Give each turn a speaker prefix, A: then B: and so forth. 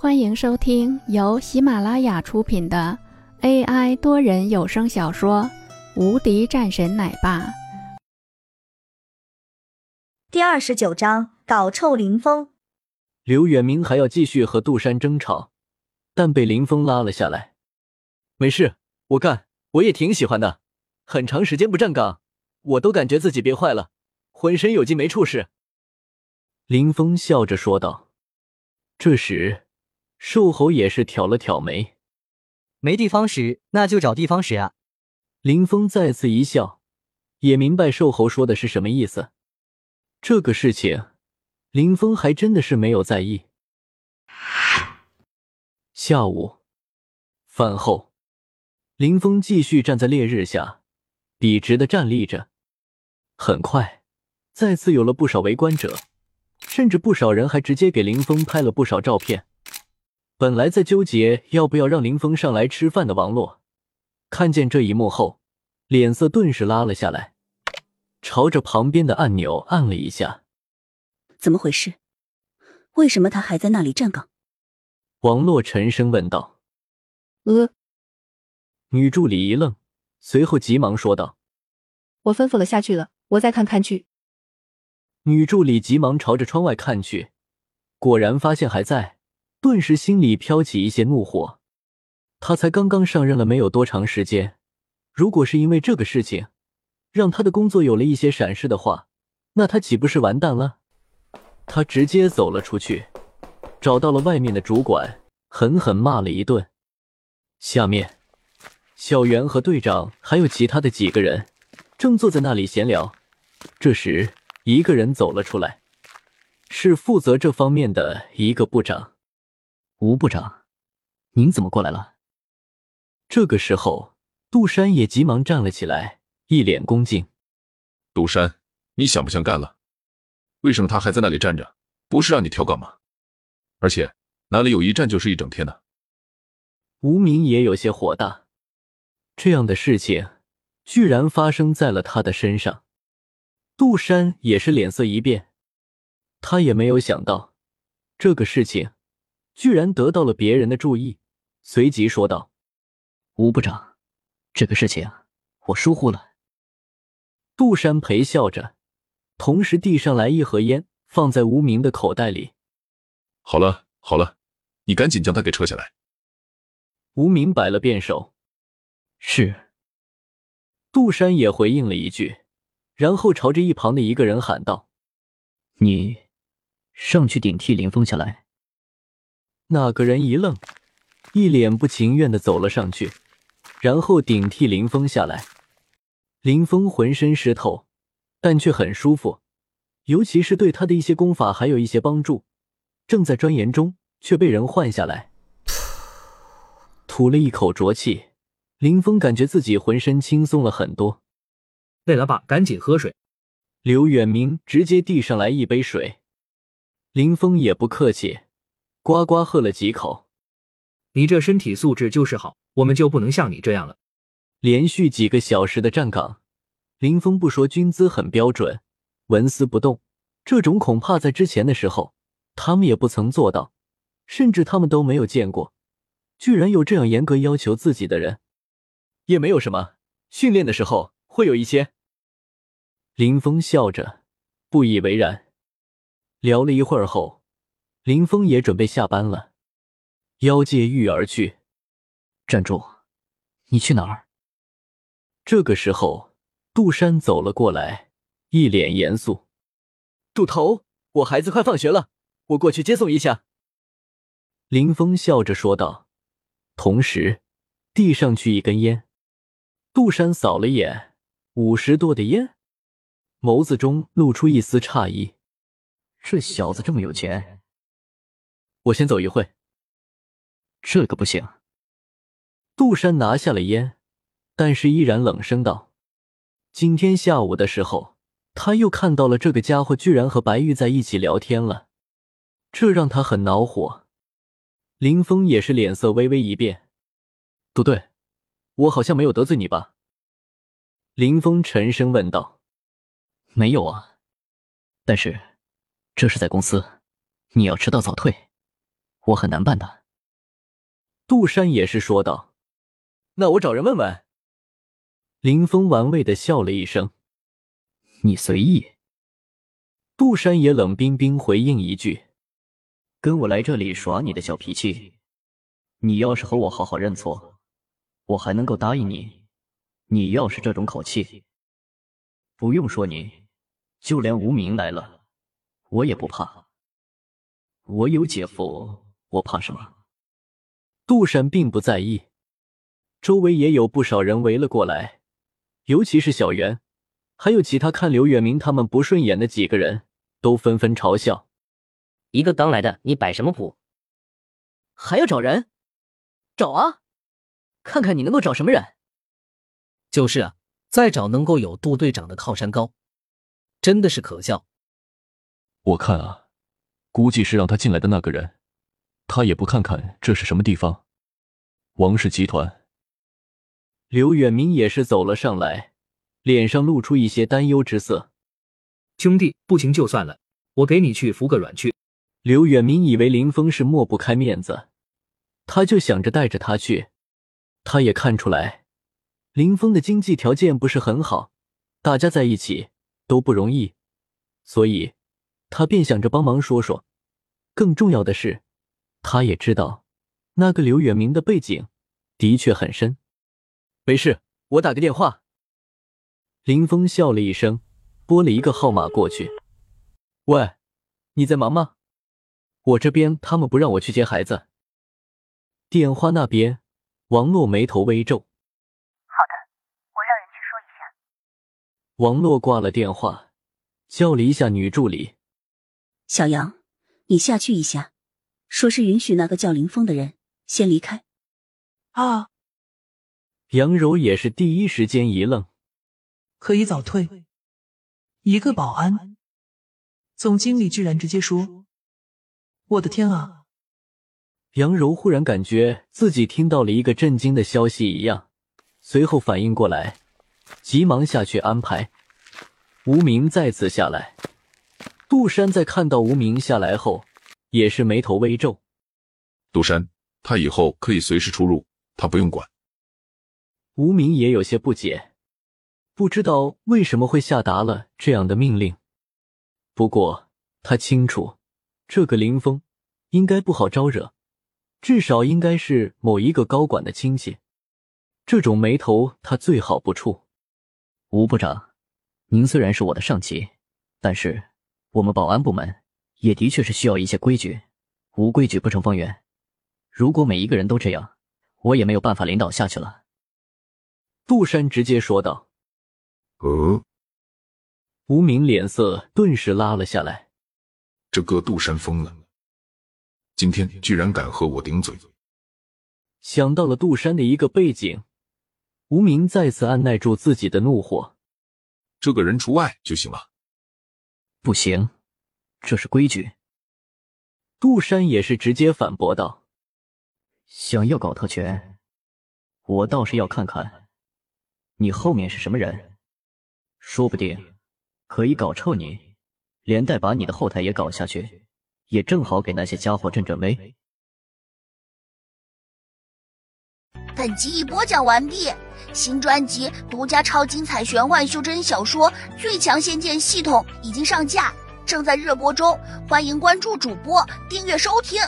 A: 欢迎收听由喜马拉雅出品的 AI 多人有声小说《无敌战神奶爸》
B: 第二十九章：搞臭林峰。
C: 刘远明还要继续和杜山争吵，但被林峰拉了下来。没事，我干，我也挺喜欢的。很长时间不站岗，我都感觉自己憋坏了，浑身有劲没处使。林峰笑着说道。这时。瘦猴也是挑了挑眉，
D: 没地方使，那就找地方使啊！
C: 林峰再次一笑，也明白瘦猴说的是什么意思。这个事情，林峰还真的是没有在意。下午饭后，林峰继续站在烈日下，笔直的站立着。很快，再次有了不少围观者，甚至不少人还直接给林峰拍了不少照片。本来在纠结要不要让林峰上来吃饭的王洛，看见这一幕后，脸色顿时拉了下来，朝着旁边的按钮按了一下。
E: 怎么回事？为什么他还在那里站岗？
C: 王洛沉声问道。
F: 呃，
C: 女助理一愣，随后急忙说道：“
F: 我吩咐了下去了，我再看看去。”
C: 女助理急忙朝着窗外看去，果然发现还在。顿时心里飘起一些怒火，他才刚刚上任了没有多长时间，如果是因为这个事情让他的工作有了一些闪失的话，那他岂不是完蛋了？他直接走了出去，找到了外面的主管，狠狠骂了一顿。下面，小袁和队长还有其他的几个人正坐在那里闲聊，这时一个人走了出来，是负责这方面的一个部长。
G: 吴部长，您怎么过来了？
C: 这个时候，杜山也急忙站了起来，一脸恭敬。
H: 杜山，你想不想干了？为什么他还在那里站着？不是让你调岗吗？而且哪里有一站就是一整天的？
C: 吴明也有些火大，这样的事情居然发生在了他的身上。杜山也是脸色一变，他也没有想到这个事情。居然得到了别人的注意，随即说道：“
G: 吴部长，这个事情我疏忽了。”
C: 杜山陪笑着，同时递上来一盒烟，放在吴明的口袋里。
H: “好了好了，你赶紧将他给撤下来。”
C: 吴明摆了遍手。
G: “是。”
C: 杜山也回应了一句，然后朝着一旁的一个人喊道：“
G: 你上去顶替林峰下来。”
C: 那个人一愣，一脸不情愿的走了上去，然后顶替林峰下来。林峰浑身湿透，但却很舒服，尤其是对他的一些功法还有一些帮助。正在钻研中，却被人换下来，吐了一口浊气。林峰感觉自己浑身轻松了很多。
I: 累了吧？赶紧喝水。
C: 刘远明直接递上来一杯水，林峰也不客气。呱呱喝了几口，
I: 你这身体素质就是好，我们就不能像你这样了。
C: 连续几个小时的站岗，林峰不说军姿很标准，纹丝不动，这种恐怕在之前的时候他们也不曾做到，甚至他们都没有见过，居然有这样严格要求自己的人。也没有什么，训练的时候会有一些。林峰笑着，不以为然。聊了一会儿后。林峰也准备下班了，妖界玉而去。
G: 站住！你去哪儿？
C: 这个时候，杜山走了过来，一脸严肃。
J: 杜头，我孩子快放学了，我过去接送一下。
C: 林峰笑着说道，同时递上去一根烟。杜山扫了眼，五十多的烟，眸子中露出一丝诧异。
G: 这小子这么有钱。
C: 我先走一会，
G: 这个不行。
C: 杜山拿下了烟，但是依然冷声道：“今天下午的时候，他又看到了这个家伙居然和白玉在一起聊天了，这让他很恼火。”林峰也是脸色微微一变：“杜队，我好像没有得罪你吧？”林峰沉声问道：“
G: 没有啊，但是这是在公司，你要迟到早退。”我很难办的。
C: 杜山也是说道：“
J: 那我找人问问。”
C: 林峰玩味的笑了一声：“
G: 你随意。”
C: 杜山也冷冰冰回应一句：“
G: 跟我来这里耍你的小脾气。你要是和我好好认错，我还能够答应你。你要是这种口气，不用说你，就连无名来了，我也不怕。我有姐夫，我怕什么？”
C: 杜山并不在意，周围也有不少人围了过来，尤其是小袁，还有其他看刘远明他们不顺眼的几个人，都纷纷嘲笑：“
K: 一个刚来的，你摆什么谱？
J: 还要找人？找啊，看看你能够找什么人。”
L: 就是啊，再找能够有杜队长的靠山高，真的是可笑。
H: 我看啊，估计是让他进来的那个人。他也不看看这是什么地方，王氏集团。
C: 刘远明也是走了上来，脸上露出一些担忧之色。
I: 兄弟，不行就算了，我给你去服个软去。
C: 刘远明以为林峰是抹不开面子，他就想着带着他去。他也看出来，林峰的经济条件不是很好，大家在一起都不容易，所以他便想着帮忙说说。更重要的是。他也知道，那个刘远明的背景的确很深。
J: 没事，我打个电话。
C: 林峰笑了一声，拨了一个号码过去。
J: 喂，你在忙吗？
C: 我这边他们不让我去接孩子。电话那边，王洛眉头微皱。
M: 好的，我让人去说一下。
C: 王洛挂了电话，叫了一下女助理：“
E: 小杨，你下去一下。”说是允许那个叫林峰的人先离开。
N: 啊！
C: 杨柔也是第一时间一愣，
N: 可以早退。一个保安，总经理居然直接说：“我的天啊！”
C: 杨柔忽然感觉自己听到了一个震惊的消息一样，随后反应过来，急忙下去安排。无名再次下来，杜山在看到无名下来后。也是眉头微皱，
H: 杜山，他以后可以随时出入，他不用管。
C: 吴明也有些不解，不知道为什么会下达了这样的命令。不过他清楚，这个林峰应该不好招惹，至少应该是某一个高管的亲戚。这种眉头他最好不触。
G: 吴部长，您虽然是我的上级，但是我们保安部门。也的确是需要一些规矩，无规矩不成方圆。如果每一个人都这样，我也没有办法领导下去了。
C: 杜山直接说道。
H: 呃，
C: 无名脸色顿时拉了下来。
H: 这个杜山疯了，今天居然敢和我顶嘴。
C: 想到了杜山的一个背景，无名再次按耐住自己的怒火。
H: 这个人除外就行了。
G: 不行。这是规矩。
C: 杜山也是直接反驳道：“
G: 想要搞特权，我倒是要看看你后面是什么人，说不定可以搞臭你，连带把你的后台也搞下去，也正好给那些家伙镇镇威。”
O: 本集已播讲完毕，新专辑独家超精彩玄幻修真小说《最强仙剑系统》已经上架。正在热播中，欢迎关注主播，订阅收听。